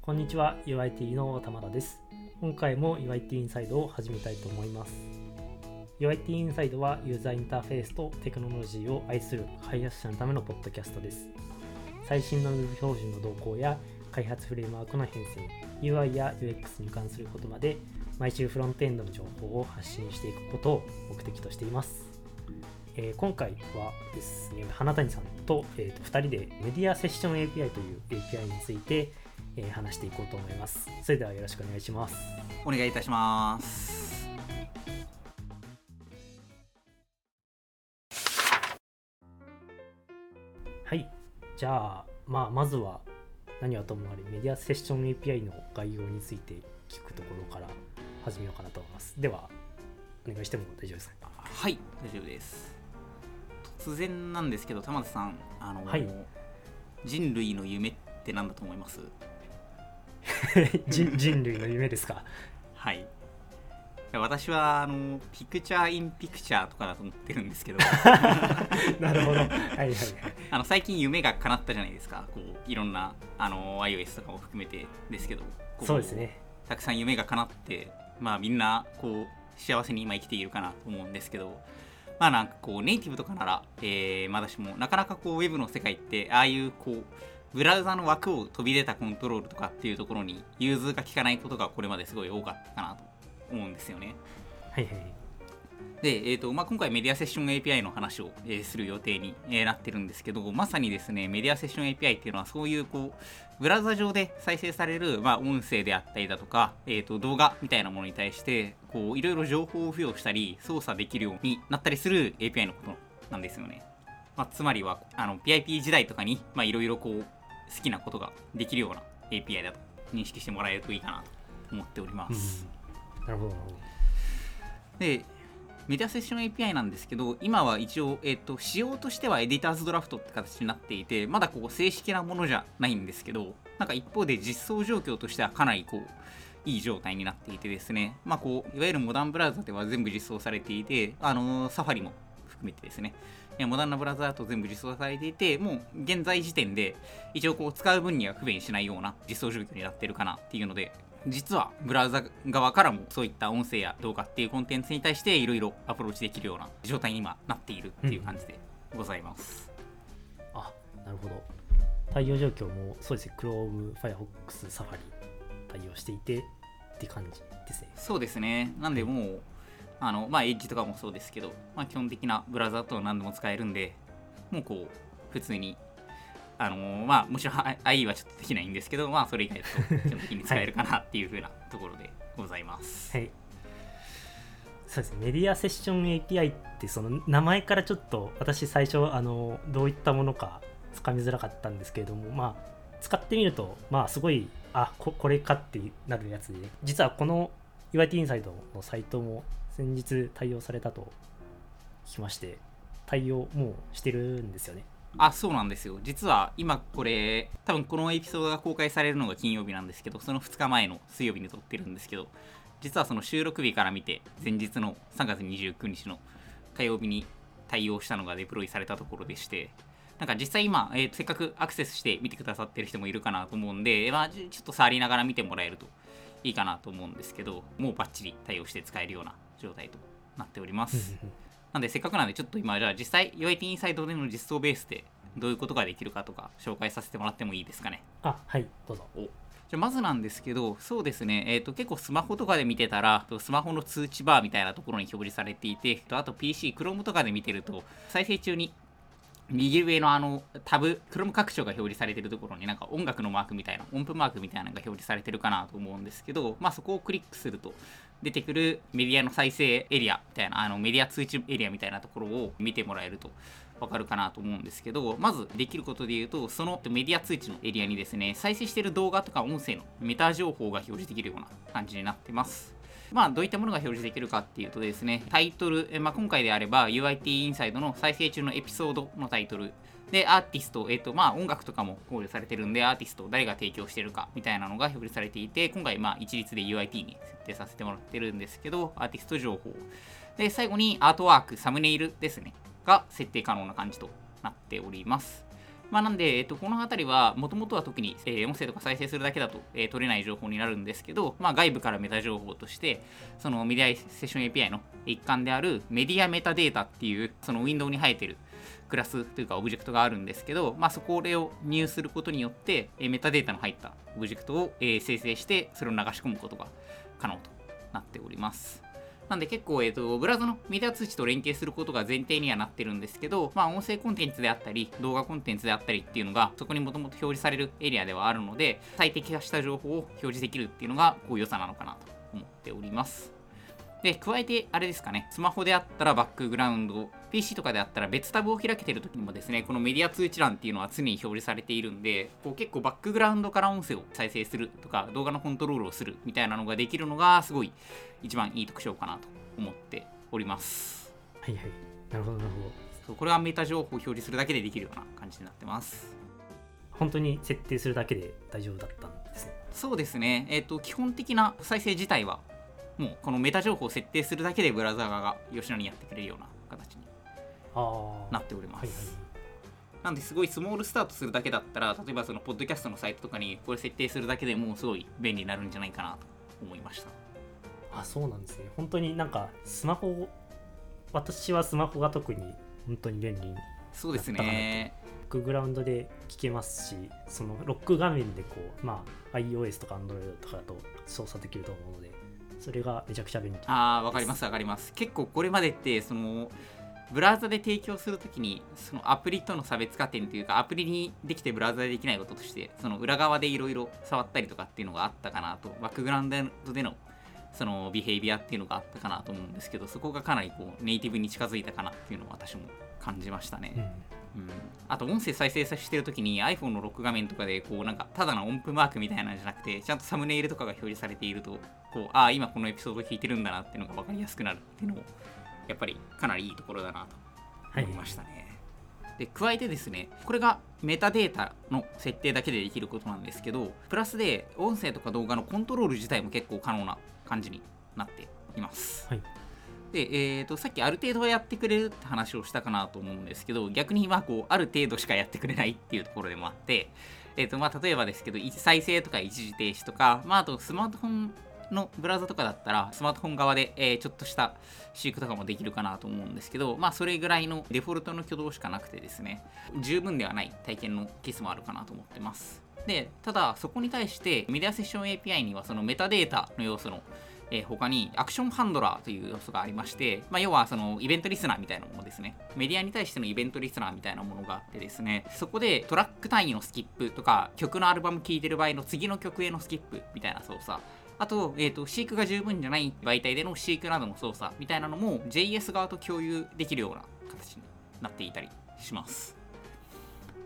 こんにちは UIT の玉田です。今回も UIT インサイドを始めたいと思います。UIT インサイドはユーザーインターフェースとテクノロジーを愛する開発者のためのポッドキャストです。最新の Web 標準の動向や開発フレームワークの変遷 UI や UX に関することまで毎週フロントエンドの情報を発信していくことを目的としています。えー、今回はですね、花谷さんと,、えー、と2人でメディアセッション API という API について、えー、話していこうと思います。それではよろしくお願いします。お願いいたします。はい。じゃあ、まあ、まずは何はともあれメディアセッション API の概要について聞くところから始めようかなと思います。では、お願いしても大丈夫ですか？はい、大丈夫です。突然なんですけど玉田さんあの、はい、人類の夢って何だと思います？人類の夢ですか？はい。私はあのピクチャー・イン・ピクチャーとかだと思ってるんですけど。なるほど。はいはいはい。あの最近夢が叶ったじゃないですか。こういろんなあの iOS とかも含めてですけど。そうですね。たくさん夢が叶ってまあみんなこう幸せに今生きているかなと思うんですけどまあなんかこうネイティブとかなら、えー、まだしもなかなかこうウェブの世界ってああいうこうブラウザの枠を飛び出たコントロールとかっていうところに融通が利かないことがこれまですごい多かったかなと思うんですよね。はいはい。で、えーとまあ、今回メディアセッション API の話を、えー、する予定に、えー、なってるんですけど、まさにですね、メディアセッション API っていうのはそういうこう、ブラウザ上で再生される、まあ、音声であったりだとか、えーと、動画みたいなものに対して、こう、いろいろ情報を付与したり、操作できるようになったりする API のことなんですよね。まあ、つまりは、あの、PIP 時代とかに、まあ、いろいろこう、好きなことができるような API だと認識してもらえるといいかなと思っております。うん、なるほど。で、メディアセッション API なんですけど、今は一応、えっ、と、仕様としてはエディターズドラフトって形になっていて、まだこう正式なものじゃないんですけど、なんか一方で実装状況としてはかなりこう、いい状態になっていてですね、まあこう、いわゆるモダンブラウザでは全部実装されていて、あのー、サファリも含めてですね、モダンなブラウザだと全部実装されていて、もう現在時点で一応こう使う分には不便しないような実装状況になってるかなっていうので、実はブラウザ側からもそういった音声や動画っていうコンテンツに対していろいろアプローチできるような状態に今なっているっていう感じでございます。うん、あなるほど。対応状況もそうですね、Chrome、Firefox、Safari 対応していてって感じですね。そうですね。なんでもう、あのまあ、エッジとかもそうですけど、まあ、基本的なブラウザと何でも使えるんで、もうこう、普通にあのー、まあ、もちろん IE はちょっとできないんですけど、まあ、それ以外だと基本的に使えるかなっていうふうなところでございます。はい。そうですね、メディアセッション API ってその名前からちょっと私最初あのどういったものかつかみづらかったんですけれども、まあ、使ってみると、まあ、すごいあここれかってなるやつで、実はこの UIT インサイドのサイトも先日対応されたと聞きまして対応もうしてるんですよねあそうなんですよ。実は今これ多分このエピソードが公開されるのが金曜日なんですけどその2日前の水曜日に撮ってるんですけど実はその収録日から見て前日の3月29日の火曜日に対応したのがデプロイされたところでしてなんか実際今、えー、せっかくアクセスして見てくださってる人もいるかなと思うんで、まあ、ちょっと触りながら見てもらえるといいかなと思うんですけどもうバッチリ対応して使えるような状態となっております。なんでせっかくなんでちょっと今じゃあ実際 UIT インサイドでの実装ベースでどういうことができるかとか紹介させてもらってもいいですかね？あはいどうぞ。じゃまずなんですけどそうですね。えっ、ー、と結構スマホとかで見てたらスマホの通知バーみたいなところに表示されていてあと PC Chrome とかで見てると再生中に右上のあのタブ、Chrome 拡張が表示されてるところになんか音楽のマークみたいな、音符マークみたいなのが表示されてるかなと思うんですけど、まあそこをクリックすると出てくるメディアの再生エリアみたいな、あのメディア通知エリアみたいなところを見てもらえるとわかるかなと思うんですけど、まずできることで言うと、そのメディア通知のエリアにですね、再生してる動画とか音声のメタ情報が表示できるような感じになってます。まあ、どういったものが表示できるかっていうとですね、タイトル、まあ、今回であれば UIT インサイドの再生中のエピソードのタイトル、で、アーティスト、えっ、ー、と、まあ、音楽とかも考慮されてるんで、アーティスト、誰が提供してるかみたいなのが表示されていて、今回、まあ、一律で UIT に設定させてもらってるんですけど、アーティスト情報。で、最後にアートワーク、サムネイルですね、が設定可能な感じとなっております。まあ、なんで、えっと、この辺りはもともとは特に、えー音声とか再生するだけだと、えー取れない情報になるんですけど、まあ、外部からメタ情報としてそのメディアセッション API の一環である MediaMetadata っていうそのウィンドウに生えてるクラスというかオブジェクトがあるんですけど、まあ、そこを入手することによって、えメタデータの入ったオブジェクトを、え生成してそれを流し込むことが可能となっております。なんで結構、えー、とブラウザのメディア通知と連携することが前提にはなってるんですけど、まあ、音声コンテンツであったり動画コンテンツであったりっていうのがそこにもともと表示されるエリアではあるので最適化した情報を表示できるっていうのがこう良さなのかなと思っております。で、加えて、あれですかね、スマホであったらバックグラウンド、PC とかであったら別タブを開けてる時にもですね、このメディア通知欄っていうのは常に表示されているんで、こう結構バックグラウンドから音声を再生するとか、動画のコントロールをするみたいなのができるのが、すごい一番いい特徴かなと思っております。はいはいなるほどなるほどそうこれはメタ情報を表示するだけでできるような感じになってます。本当に設定するだけで大丈夫だったんですねそうですね、えっ、と、基本的な再生自体は、もうこのメタ情報を設定するだけでブラウザ側が吉野にやってくれるような形になっております。なんですごいスモールスタートするだけだったら、例えばそのポッドキャストのサイトとかにこれ設定するだけでもうすごい便利になるんじゃないかなと思いました。あそうなんですね本当になんかスマホ私はスマホが特に本当に便利にそうですね。バックグラウンドで聞けますしそのロック画面でこうまあ iOS とか Android とかだと操作できると思うのでそれがめちゃくちゃ便利ああ、わかりますわかります。結構これまでって、その、ブラウザで提供するときに、そのアプリとの差別化点というか、アプリにできてブラウザでできないこととして、その裏側でいろいろ触ったりとかっていうのがあったかなと、バックグラウンドでのそのビヘイビアっていうのがあったかなと思うんですけど、そこがかなりこうネイティブに近づいたかなっていうのを私も感じましたね。うんうん、あと音声再生させてるときに iPhone のロック画面とかでこうなんかただの音符マークみたいなんじゃなくてちゃんとサムネイルとかが表示されているとこうああ今このエピソード聞いてるんだなっていうのが分かりやすくなるっていうのもやっぱりかなりいいところだなとはい思いましたね。で加えてですねこれがメタデータの設定だけでできることなんですけどプラスで音声とか動画のコントロール自体も結構可能な感じになっています。はいで、えー、とさっきある程度はやってくれるって話をしたかなと思うんですけど逆にまあこうある程度しかやってくれないっていうところでもあって、えーとまあ、例えばですけど一再生とか一時停止とか、まあ、あとスマートフォンのブラウザとかだったらスマートフォン側で、えちょっとした飼育とかもできるかなと思うんですけどまあそれぐらいのデフォルトの挙動しかなくてですね十分ではない体験のケースもあるかなと思ってますでただそこに対してメディアセッション API にはそのメタデータの要素のえ他にアクションハンドラーという要素がありまして、まあ、要はそのイベントリスナーみたいなものですね。メディアに対してのイベントリスナーみたいなものがあってですね、そこでトラック単位のスキップとか、曲のアルバム聴いてる場合の次の曲へのスキップみたいな操作、あと、えー、と飼育が十分じゃない媒体での飼育などの操作みたいなのも JS 側と共有できるような形になっていたりします。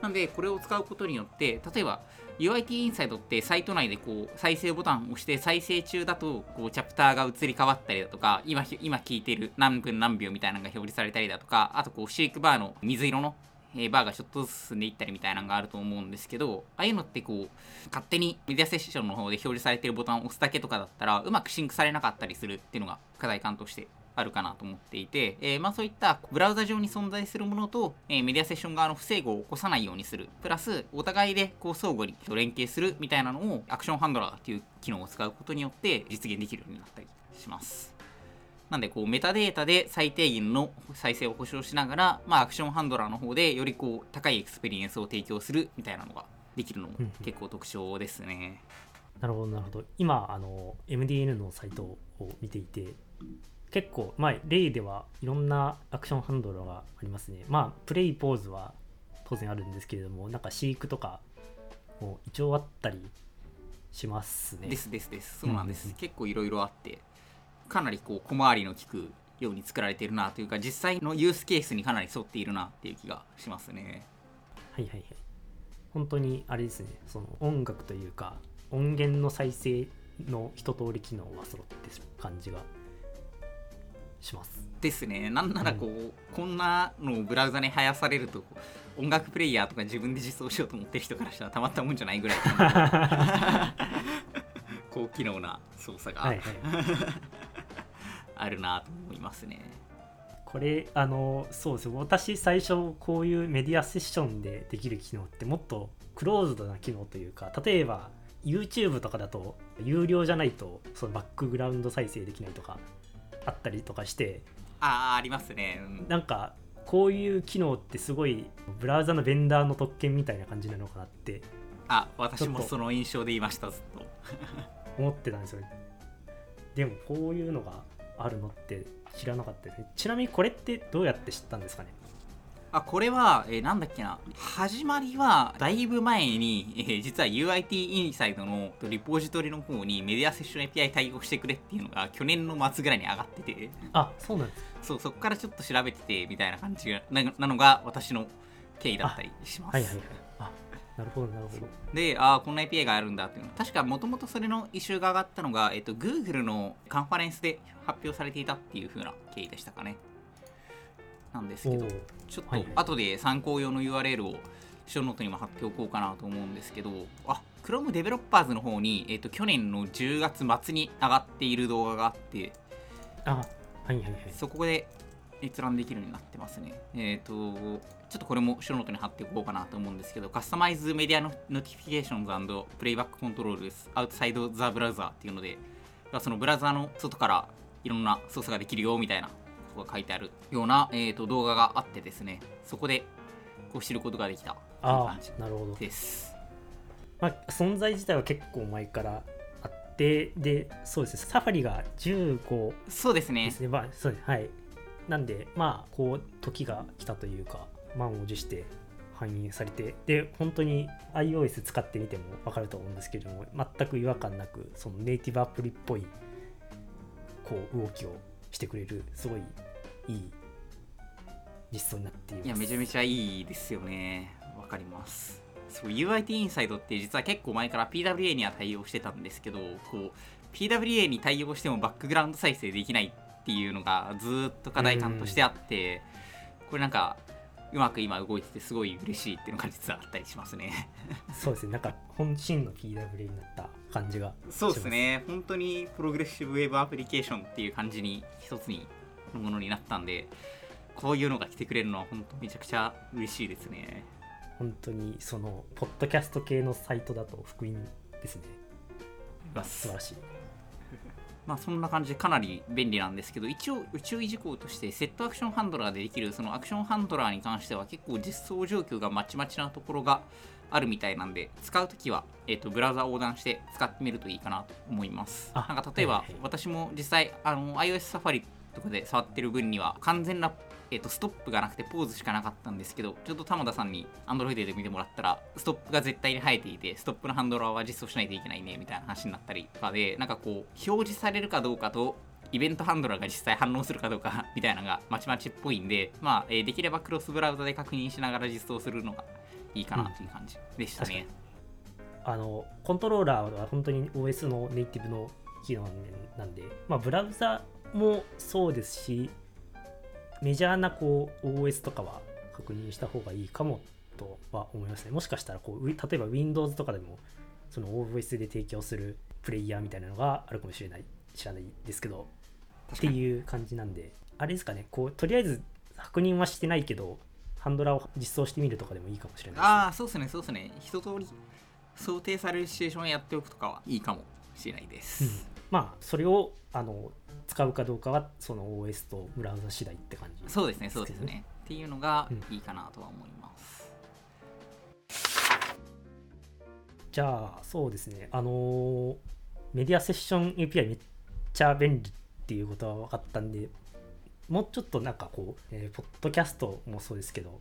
なんで、これを使うことによって、例えば、UIT インサイドってサイト内でこう再生ボタンを押して再生中だとこうチャプターが移り変わったりだとか今今聞いてる何分何秒みたいなのが表示されたりだとかあとこうシェイクバーの水色のえバーがちょっとずつ進んでいったりみたいなのがあると思うんですけどああいうのってこう勝手にメディアセッションの方で表示されてるボタンを押すだけとかだったらうまくシンクされなかったりするっていうのが課題感としてあるかなと思っていて、えーまあ、そういったブラウザ上に存在するものと、えーメディアセッション側の不整合を起こさないようにする。プラスお互いでこう相互に連携するみたいなのをアクションハンドラーっていう機能を使うことによって実現できるようになったりします。なんでこうメタデータで最低限の再生を保証しながら、まあ、 action handler の方でよりこう高い experience を提供するみたいなのができるのも結構特徴ですね。なるほどなるほど。今あの MDN のサイトを見ていて結構まあ例ではいろんな action handle がありますね。まあ play pause は当然あるんですけれどもなんか seek とかも一応あったりしますね。ですですです。そうなんです、うんうん。結構いろいろあってかなりこう小回りの利くように作られているなというか実際のユースケースにかなり沿っているなっていう気がしますね。はいはいはい本当にあれですねその音楽というか音源の再生の一通り機能が揃ってる感じがします。ですね。なんならこう、こんなのをブラウザに生やされると音楽プレイヤーとか自分で実装しようと思ってる人からしたらたまったもんじゃないぐらい 高機能な操作が。はいはいあるなと思いますね、これあのそうです私最初こういうメディアセッションでできる機能ってもっとクローズドな機能というか例えば YouTube とかだと有料じゃないとそのバックグラウンド再生できないとかあったりとかしてああありますね、うん、なんかこういう機能ってすごいブラウザのベンダーの特権みたいな感じなのかなってあ私もその印象で言いましたずっと。思ってたんですよでもこういうのがあるのって知らなかったですね。ちなみにこれってどうやって知ったんですかね？あこれは、えー、なんだっけな。始まりはだいぶ前に、えー、実は UIT インサイドのリポジトリの方にメディアセッション API 対応してくれっていうのが去年の末ぐらいに上がってて。あそうなんですそうそこからちょっと調べててみたいな感じななのが私の経緯だったりします。はいはいはい。あなるほどなるほど。でああこんな API があるんだっていうの。確かもともとそれのイシューが上がったのが、えっと、Google のカンファレンスで発表されていたっていう風な経緯でしたかね。なんですけどちょっと後で参考用の URL をショーノートにも貼っておこうかなと思うんですけどあ Chrome デベロッパーズの方に、えっと、去年の10月末に上がっている動画があってあはいはいはい。そこで閲覧できるようになってますねえっ、とちょっとこれも show note に貼っておこうかなと思うんですけど、カスタマイズメディアのノティフィケーションズプレイバックコントロールです。アウトサイドザブラウザーっていうので、そのブラウザーの外からいろんな操作ができるよみたいなことが書いてあるような、えーと、動画があってですね、そこでこう知ることができた感じです。まあ、存在自体は結構前からあって、で、そうですね、サファリが15、そうですね。ですねまあ、そうはい。なんで、まあ、こう、時が来たというか、満を持して反映されてで本当に iOS 使ってみても分かると思うんですけれども全く違和感なくそのネイティブアプリっぽいこう動きをしてくれるすごいいい実装になっています。いやめちゃめちゃいいですよね。わかります。そう UIT インサイドって実は結構前から PWA には対応してたんですけどこう PWA に対応してもバックグラウンド再生できないっていうのがずっと課題感としてあってこれなんかうまく今動いててすごい嬉しいっていうのが実はあったりしますね。そうですね。なんか本心の PWA になった感じがそうですね。本当にプログレッシブウェブアプリケーションっていう感じに一つにのものになったんでこういうのが来てくれるのは本当めちゃくちゃ嬉しいですね。本当にそのポッドキャスト系のサイトだと福音ですね。素晴らしいまあそんな感じでかなり便利なんですけど一応注意事項としてセットアクションハンドラーでできるそのアクションハンドラーに関しては結構実装状況がまちまちなところがあるみたいなんで使うときは、えーと、ブラウザ横断して使ってみるといいかなと思います。なんか例えば、私も実際あの iOS サファリとかで触ってる分には完全なえーと、ストップがなくてポーズしかなかったんですけどちょっと玉田さんに Android で見てもらったらストップが絶対に生えていてストップのハンドラーは実装しないといけないねみたいな話になったりとかでなんかこう表示されるかどうかとイベントハンドラーが実際反応するかどうかみたいなのがまちまちっぽいんで、まあ、えー、できればクロスブラウザで確認しながら実装するのがいいかなという感じでしたね。うん、あのコントローラーは本当に OS のネイティブの機能なんで、まあ、ブラウザもそうですしメジャーなこう OS とかは確認した方がいいかもとは思いますね。もしかしたらこう例えば Windows とかでもその OS で提供するプレイヤーみたいなのがあるかもしれない。知らないですけど。っていう感じなんであれですかね。こうとりあえず確認はしてないけどハンドラーを実装してみるとかでもいいかもしれないです、ね、ああそうですねそうですね。一通り想定されるシチュエーションをやっておくとかはいいかもしれないです、うん、まあそれをあの使うかどうかはその OS とブラウザ次第って感じ、ね、そうですねそうですね。っていうのがいいかなとは思います、うん、じゃあそうですね。あのー、メディアセッション API めっちゃ便利っていうことは分かったんでもうちょっとなんかこう、えー、ポッドキャストもそうですけど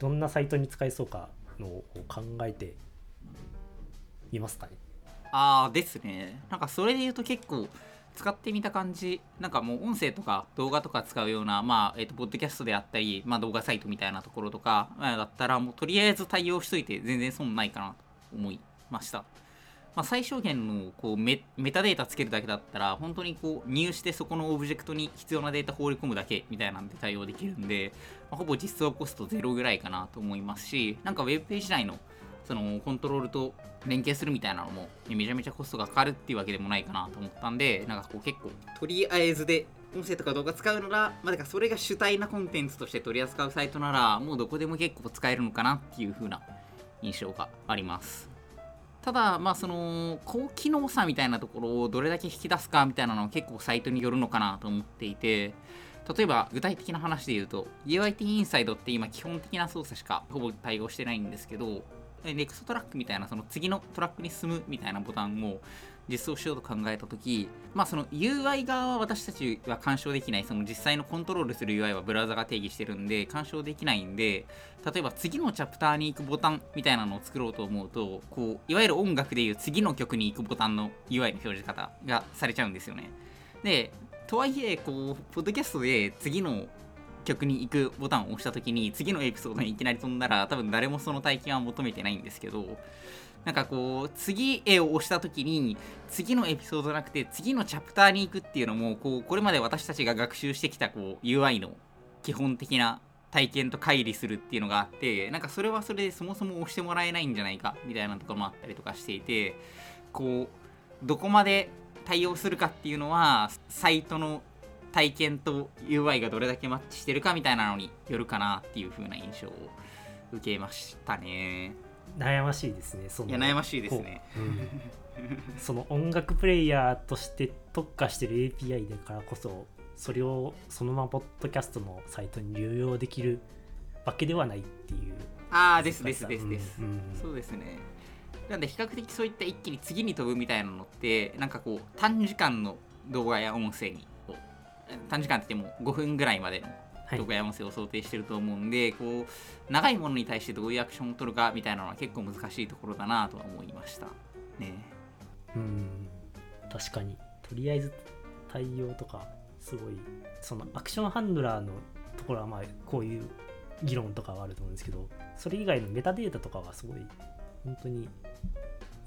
どんなサイトに使えそうかのを考えていますかねああですね。なんかそれで言うと結構使ってみた感じ。なんかもう音声とか動画とか使うようなまあえっ、ー、とポッドキャストであったりまあ動画サイトみたいなところとか、だったらもうとりあえず対応しといて全然損ないかなと思いました。まあ、最小限のこうメタデータつけるだけだったら本当にこう入してそこのオブジェクトに必要なデータ放り込むだけみたいなんで対応できるんで、まあ、ほぼ実装コストゼロぐらいかなと思いますしなんかウェブページ内のそのコントロールと連携するみたいなのもめちゃめちゃコストがかかるっていうわけでもないかなと思ったんでなんかこう結構とりあえずで音声とか動画使うなら、まあ、だからそれが主体なコンテンツとして取り扱うサイトならもうどこでも結構使えるのかなっていう風な印象があります。ただまあその高機能さみたいなところをどれだけ引き出すかみたいなのは結構サイトによるのかなと思っていて例えば具体的な話で言うと UIT インサイドって今基本的な操作しかほぼ対応してないんですけどネクストトラックみたいなその次のトラックに進むみたいなボタンを実装しようと考えた時まあその UI 側は私たちは干渉できない。その実際のコントロールする UI はブラウザが定義してるんで干渉できないんで例えば次のチャプターに行くボタンみたいなのを作ろうと思うとこういわゆる音楽でいう次の曲に行くボタンの UI の表示方がされちゃうんですよね。でとはいえこうポッドキャストで次の曲に行くボタンを押した時に次のエピソードにいきなり飛んだら多分誰もその体験は求めてないんですけどなんかこう次絵を押した時に次のエピソードじゃなくて次のチャプターに行くっていうのもこうこれまで私たちが学習してきたこう UI の基本的な体験と乖離するっていうのがあってなんかそれはそれでそもそも押してもらえないんじゃないかみたいなところもあったりとかしていてこうどこまで対応するかっていうのはサイトの体験と UI がどれだけマッチしてるかみたいなのによるかなっていう風な印象を受けましたね。悩ましいですねそのいや悩ましいですね、うん。その音楽プレイヤーとして特化してる API だからこそそれをそのままポッドキャストのサイトに流用できるわけではないっていう。ああですですですです、うんうん。そうですね。なんで比較的そういった一気に次に飛ぶみたいなのってなんかこう短時間の動画や音声に短時間って言っても5分ぐらいまでのはい。動画や音声を想定してると思うんで、こう長いものに対してどういうアクションを取るかみたいなのは結構難しいところだなとは思いましたね。うん確かに。とりあえず対応とかすごいそのアクションハンドラーのところはまあこういう議論とかはあると思うんですけどそれ以外のメタデータとかはすごい本当にい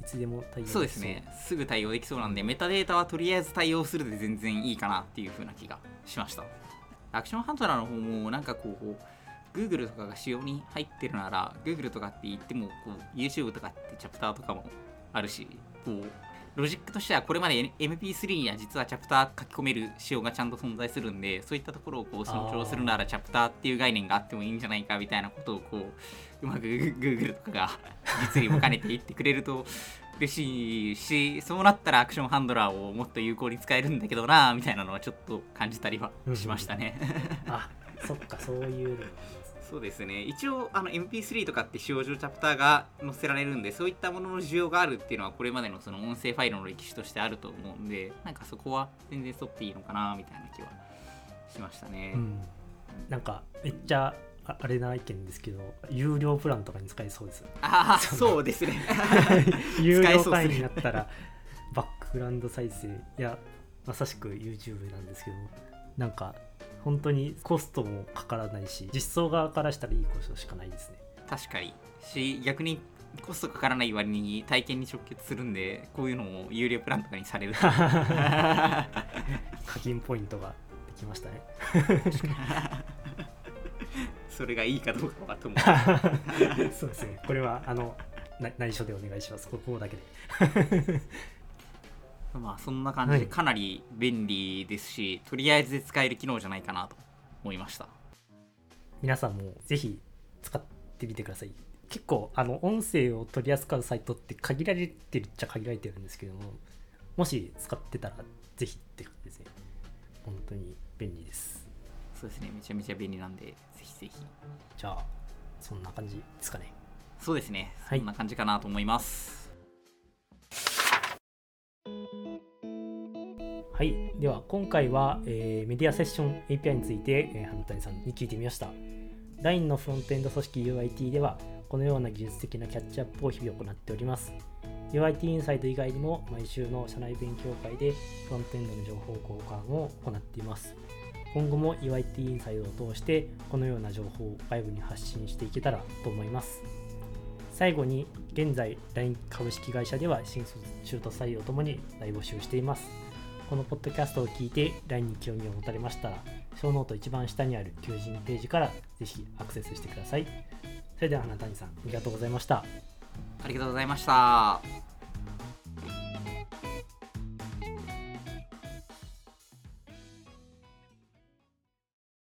つでも対応そう。ですね。すぐ対応できそうなんでメタデータはとりあえず対応するで全然いいかなっていう風な気がしました。アクションハンドラーの方もなんかこう Google とかが仕様に入ってるなら Google とかって言ってもこう YouTube とかってチャプターとかもあるしこうロジックとしてはこれまで MP3 には実はチャプター書き込める仕様がちゃんと存在するんでそういったところをこう尊重するならチャプターっていう概念があってもいいんじゃないかみたいなことをこううまく Google とかが実利も兼ねて言ってくれると嬉しいしそうなったらアクションハンドラーをもっと有効に使えるんだけどなみたいなのはちょっと感じたりはしましたね。あそっかそういうのがそうですね一応あの MP3 とかって使用上チャプターが載せられるんでそういったものの需要があるっていうのはこれまでのその音声ファイルの歴史としてあると思うんでなんかそこは全然沿っていいのかなみたいな気はしましたね。うんなんかめっちゃああれな意見ですけど有料プランとかに使えそうです。ああそうですね。有料会員になったらバックグラウンド再生いやまさしく YouTube なんですけどなんか本当にコストもかからないし実装側からしたらいいコストしかないですね。確かに。し逆にコストかからない割に体験に直結するんでこういうのも有料プランとかにされる。と 課金ポイントができましたね それがいいかどうかはと思う そうですね。これはあのな内緒でお願いします。ここだけで。まあそんな感じではい。かなり便利ですし、とりあえずで使える機能じゃないかなと思いました。皆さんもぜひ使ってみてください。結構あの音声を取り扱うサイトって限られてるっちゃ限られてるんですけどももし使ってたらぜひって感じですね。本当に便利ですそうですね。めちゃめちゃ便利なんでぜひぜひ。じゃあそんな感じですかね。そうですね。はい。そんな感じかなと思います、はい、では今回は、えーメディアセッション API について、えー、花谷さんに聞いてみました。LINE のフロントエンド組織 UIT ではこのような技術的なキャッチアップを日々行っております。UIT インサイド以外にも毎週の社内勉強会でフロントエンドの情報交換を行っています今後も UIT インサイドを通してこのような情報を外部に発信していけたらと思います最後に現在 LINE 株式会社では新卒中途採用ともに大募集していますこのポッドキャストを聞いて LINE に興味を持たれましたら、 show note 一番下にある求人ページからぜひアクセスしてください。それでは花谷さん、ありがとうございました。ありがとうございました